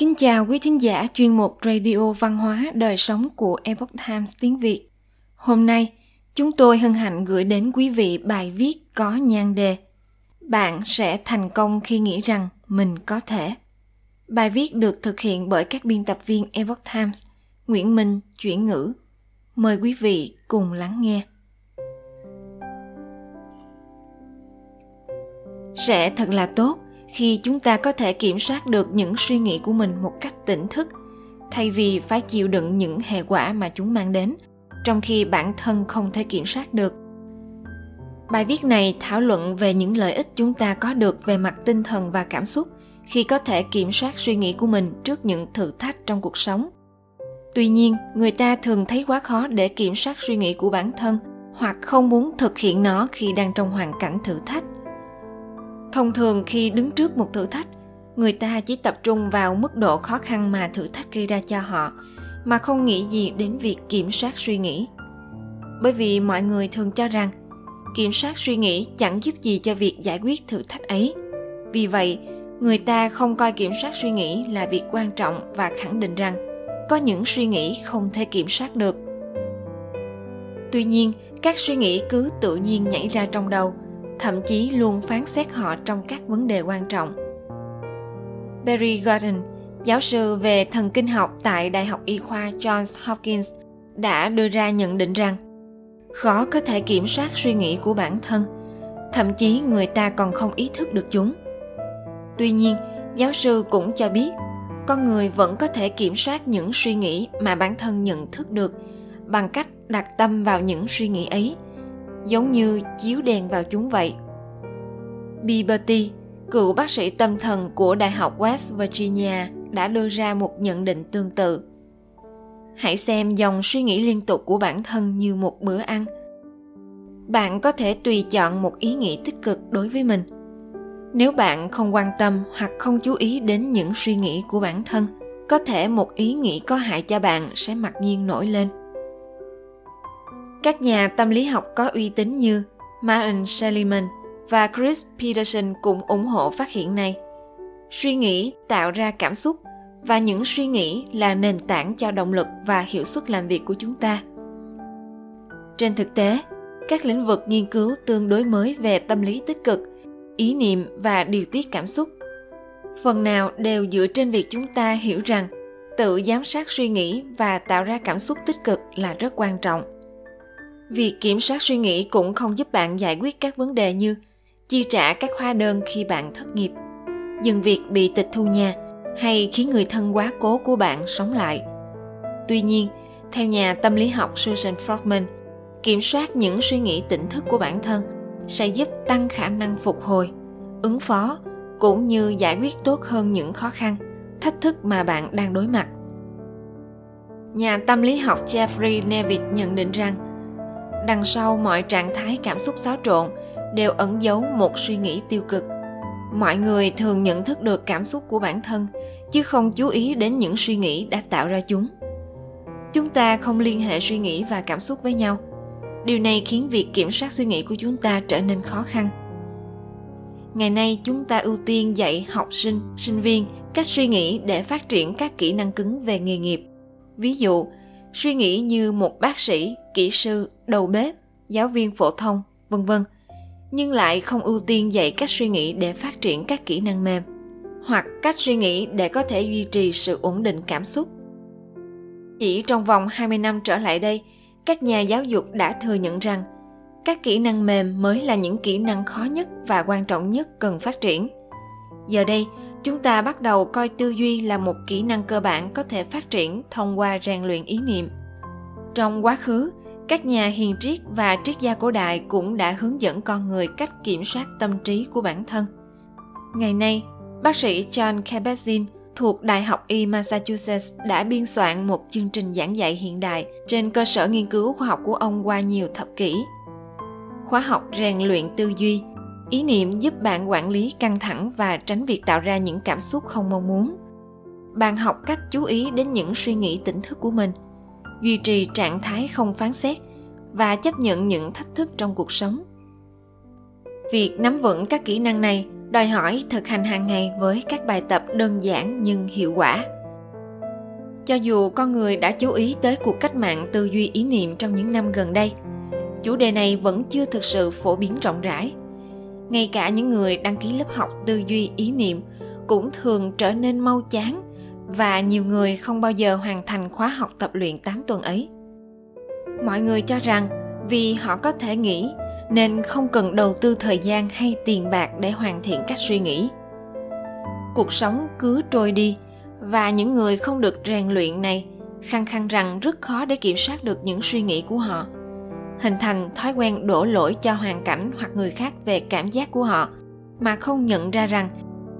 Kính chào quý thính giả chuyên mục Radio Văn hóa Đời sống của Epoch Times tiếng Việt. Hôm nay, chúng tôi hân hạnh gửi đến quý vị bài viết có nhan đề Bạn sẽ thành công khi nghĩ rằng mình có thể. Bài viết được thực hiện bởi các biên tập viên Epoch Times, Nguyễn Minh, chuyển ngữ. Mời quý vị cùng lắng nghe. Sẽ thật là tốt khi chúng ta có thể kiểm soát được những suy nghĩ của mình một cách tỉnh thức, thay vì phải chịu đựng những hệ quả mà chúng mang đến, trong khi bản thân không thể kiểm soát được. Bài viết này thảo luận về những lợi ích chúng ta có được về mặt tinh thần và cảm xúc khi có thể kiểm soát suy nghĩ của mình trước những thử thách trong cuộc sống. Tuy nhiên, người ta thường thấy quá khó để kiểm soát suy nghĩ của bản thân hoặc không muốn thực hiện nó khi đang trong hoàn cảnh thử thách thông thường khi đứng trước một thử thách, người ta chỉ tập trung vào mức độ khó khăn mà thử thách gây ra cho họ, mà không nghĩ gì đến việc kiểm soát suy nghĩ. Bởi vì mọi người thường cho rằng, kiểm soát suy nghĩ chẳng giúp gì cho việc giải quyết thử thách ấy. Vì vậy, người ta không coi kiểm soát suy nghĩ là việc quan trọng và khẳng định rằng có những suy nghĩ không thể kiểm soát được. Tuy nhiên, các suy nghĩ cứ tự nhiên nhảy ra trong đầu thậm chí luôn phán xét họ trong các vấn đề quan trọng. Barry Gordon, giáo sư về thần kinh học tại Đại học Y khoa Johns Hopkins, đã đưa ra nhận định rằng khó có thể kiểm soát suy nghĩ của bản thân, thậm chí người ta còn không ý thức được chúng. Tuy nhiên, giáo sư cũng cho biết con người vẫn có thể kiểm soát những suy nghĩ mà bản thân nhận thức được bằng cách đặt tâm vào những suy nghĩ ấy giống như chiếu đèn vào chúng vậy. Biberty, cựu bác sĩ tâm thần của Đại học West Virginia đã đưa ra một nhận định tương tự. Hãy xem dòng suy nghĩ liên tục của bản thân như một bữa ăn. Bạn có thể tùy chọn một ý nghĩ tích cực đối với mình. Nếu bạn không quan tâm hoặc không chú ý đến những suy nghĩ của bản thân, có thể một ý nghĩ có hại cho bạn sẽ mặc nhiên nổi lên các nhà tâm lý học có uy tín như Martin Seligman và Chris Peterson cũng ủng hộ phát hiện này. Suy nghĩ tạo ra cảm xúc và những suy nghĩ là nền tảng cho động lực và hiệu suất làm việc của chúng ta. Trên thực tế, các lĩnh vực nghiên cứu tương đối mới về tâm lý tích cực, ý niệm và điều tiết cảm xúc phần nào đều dựa trên việc chúng ta hiểu rằng tự giám sát suy nghĩ và tạo ra cảm xúc tích cực là rất quan trọng việc kiểm soát suy nghĩ cũng không giúp bạn giải quyết các vấn đề như chi trả các hóa đơn khi bạn thất nghiệp, dừng việc bị tịch thu nhà hay khiến người thân quá cố của bạn sống lại. Tuy nhiên, theo nhà tâm lý học susan frogman, kiểm soát những suy nghĩ tỉnh thức của bản thân sẽ giúp tăng khả năng phục hồi, ứng phó cũng như giải quyết tốt hơn những khó khăn, thách thức mà bạn đang đối mặt. Nhà tâm lý học jeffrey nevitt nhận định rằng đằng sau mọi trạng thái cảm xúc xáo trộn đều ẩn giấu một suy nghĩ tiêu cực. Mọi người thường nhận thức được cảm xúc của bản thân, chứ không chú ý đến những suy nghĩ đã tạo ra chúng. Chúng ta không liên hệ suy nghĩ và cảm xúc với nhau. Điều này khiến việc kiểm soát suy nghĩ của chúng ta trở nên khó khăn. Ngày nay, chúng ta ưu tiên dạy học sinh sinh viên cách suy nghĩ để phát triển các kỹ năng cứng về nghề nghiệp. Ví dụ suy nghĩ như một bác sĩ kỹ sư đầu bếp giáo viên phổ thông vân vân nhưng lại không ưu tiên dạy cách suy nghĩ để phát triển các kỹ năng mềm hoặc cách suy nghĩ để có thể duy trì sự ổn định cảm xúc. Chỉ trong vòng 20 năm trở lại đây, các nhà giáo dục đã thừa nhận rằng các kỹ năng mềm mới là những kỹ năng khó nhất và quan trọng nhất cần phát triển. Giờ đây, chúng ta bắt đầu coi tư duy là một kỹ năng cơ bản có thể phát triển thông qua rèn luyện ý niệm trong quá khứ, các nhà hiền triết và triết gia cổ đại cũng đã hướng dẫn con người cách kiểm soát tâm trí của bản thân ngày nay, bác sĩ john kabat-zinn thuộc Đại học Y Massachusetts đã biên soạn một chương trình giảng dạy hiện đại trên cơ sở nghiên cứu khoa học của ông qua nhiều thập kỷ. Khóa học rèn luyện tư duy ý niệm giúp bạn quản lý căng thẳng và tránh việc tạo ra những cảm xúc không mong muốn. Bạn học cách chú ý đến những suy nghĩ tỉnh thức của mình, duy trì trạng thái không phán xét và chấp nhận những thách thức trong cuộc sống. Việc nắm vững các kỹ năng này đòi hỏi thực hành hàng ngày với các bài tập đơn giản nhưng hiệu quả. Cho dù con người đã chú ý tới cuộc cách mạng tư duy ý niệm trong những năm gần đây, chủ đề này vẫn chưa thực sự phổ biến rộng rãi ngay cả những người đăng ký lớp học tư duy, ý niệm cũng thường trở nên mau chán và nhiều người không bao giờ hoàn thành khóa học tập luyện 8 tuần ấy. Mọi người cho rằng vì họ có thể nghĩ nên không cần đầu tư thời gian hay tiền bạc để hoàn thiện cách suy nghĩ. Cuộc sống cứ trôi đi và những người không được rèn luyện này khăng khăng rằng rất khó để kiểm soát được những suy nghĩ của họ hình thành thói quen đổ lỗi cho hoàn cảnh hoặc người khác về cảm giác của họ, mà không nhận ra rằng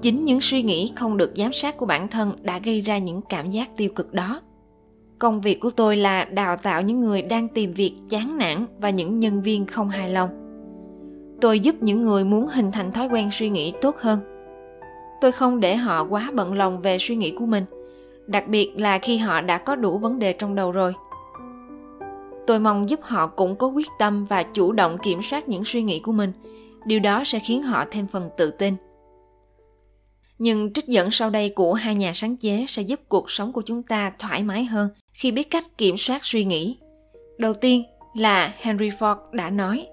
chính những suy nghĩ không được giám sát của bản thân đã gây ra những cảm giác tiêu cực đó. Công việc của tôi là đào tạo những người đang tìm việc chán nản và những nhân viên không hài lòng. Tôi giúp những người muốn hình thành thói quen suy nghĩ tốt hơn. Tôi không để họ quá bận lòng về suy nghĩ của mình, đặc biệt là khi họ đã có đủ vấn đề trong đầu rồi tôi mong giúp họ cũng có quyết tâm và chủ động kiểm soát những suy nghĩ của mình. Điều đó sẽ khiến họ thêm phần tự tin. Nhưng trích dẫn sau đây của hai nhà sáng chế sẽ giúp cuộc sống của chúng ta thoải mái hơn khi biết cách kiểm soát suy nghĩ. Đầu tiên là henry ford đã nói,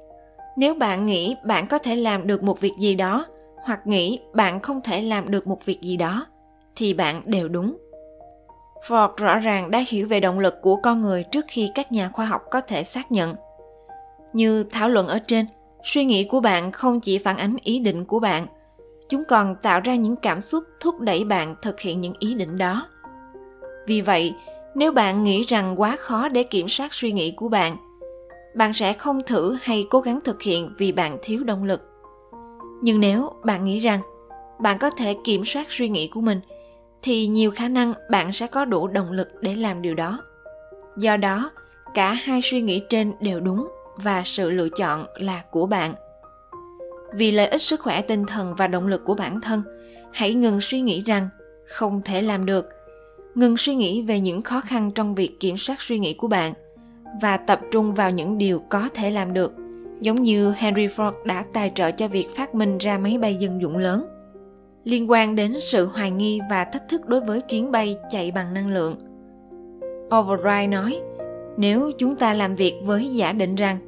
nếu bạn nghĩ bạn có thể làm được một việc gì đó, hoặc nghĩ bạn không thể làm được một việc gì đó, thì bạn đều đúng ford rõ ràng đã hiểu về động lực của con người trước khi các nhà khoa học có thể xác nhận. Như thảo luận ở trên, suy nghĩ của bạn không chỉ phản ánh ý định của bạn, chúng còn tạo ra những cảm xúc thúc đẩy bạn thực hiện những ý định đó. Vì vậy, nếu bạn nghĩ rằng quá khó để kiểm soát suy nghĩ của bạn bạn sẽ không thử hay cố gắng thực hiện vì bạn thiếu động lực. Nhưng nếu bạn nghĩ rằng bạn có thể kiểm soát suy nghĩ của mình thì nhiều khả năng bạn sẽ có đủ động lực để làm điều đó. Do đó, cả hai suy nghĩ trên đều đúng và sự lựa chọn là của bạn. Vì lợi ích sức khỏe tinh thần và động lực của bản thân, hãy ngừng suy nghĩ rằng không thể làm được. Ngừng suy nghĩ về những khó khăn trong việc kiểm soát suy nghĩ của bạn và tập trung vào những điều có thể làm được, giống như henry ford đã tài trợ cho việc phát minh ra máy bay dân dụng lớn liên quan đến sự hoài nghi và thách thức đối với chuyến bay chạy bằng năng lượng. Override nói, nếu chúng ta làm việc với giả định rằng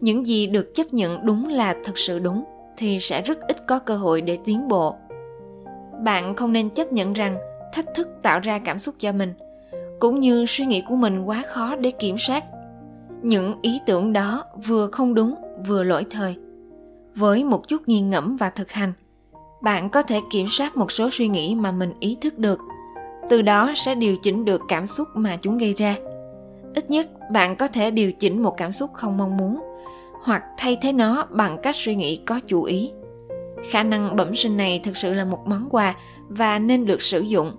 những gì được chấp nhận đúng là thực sự đúng, thì sẽ rất ít có cơ hội để tiến bộ. Bạn không nên chấp nhận rằng thách thức tạo ra cảm xúc cho mình, cũng như suy nghĩ của mình quá khó để kiểm soát. Những ý tưởng đó vừa không đúng, vừa lỗi thời. Với một chút nghiền ngẫm và thực hành bạn có thể kiểm soát một số suy nghĩ mà mình ý thức được. Từ đó sẽ điều chỉnh được cảm xúc mà chúng gây ra. Ít nhất, bạn có thể điều chỉnh một cảm xúc không mong muốn, hoặc thay thế nó bằng cách suy nghĩ có chủ ý. Khả năng bẩm sinh này thực sự là một món quà và nên được sử dụng.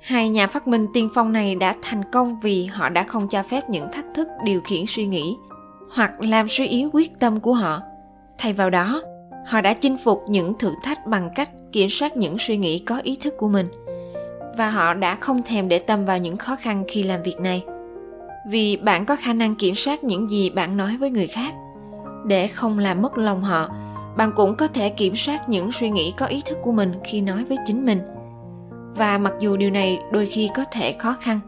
Hai nhà phát minh tiên phong này đã thành công vì họ đã không cho phép những thách thức điều khiển suy nghĩ hoặc làm suy yếu quyết tâm của họ. Thay vào đó họ đã chinh phục những thử thách bằng cách kiểm soát những suy nghĩ có ý thức của mình. Và họ đã không thèm để tâm vào những khó khăn khi làm việc này. Vì bạn có khả năng kiểm soát những gì bạn nói với người khác. Để không làm mất lòng họ, bạn cũng có thể kiểm soát những suy nghĩ có ý thức của mình khi nói với chính mình. Và mặc dù điều này đôi khi có thể khó khăn,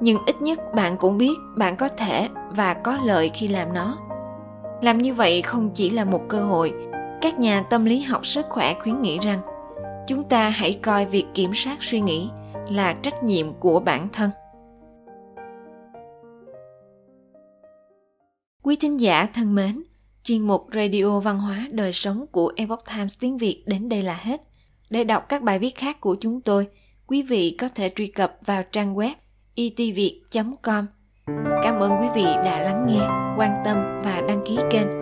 nhưng ít nhất bạn cũng biết bạn có thể và có lợi khi làm nó. Làm như vậy không chỉ là một cơ hội các nhà tâm lý học sức khỏe khuyến nghị rằng, chúng ta hãy coi việc kiểm soát suy nghĩ là trách nhiệm của bản thân. Quý thính giả thân mến, chuyên mục radio văn hóa đời sống của epoch times tiếng việt đến đây là hết. Để đọc các bài viết khác của chúng tôi, quý vị có thể truy cập vào trang web e itviet com. Cảm ơn quý vị đã lắng nghe, quan tâm và đăng ký kênh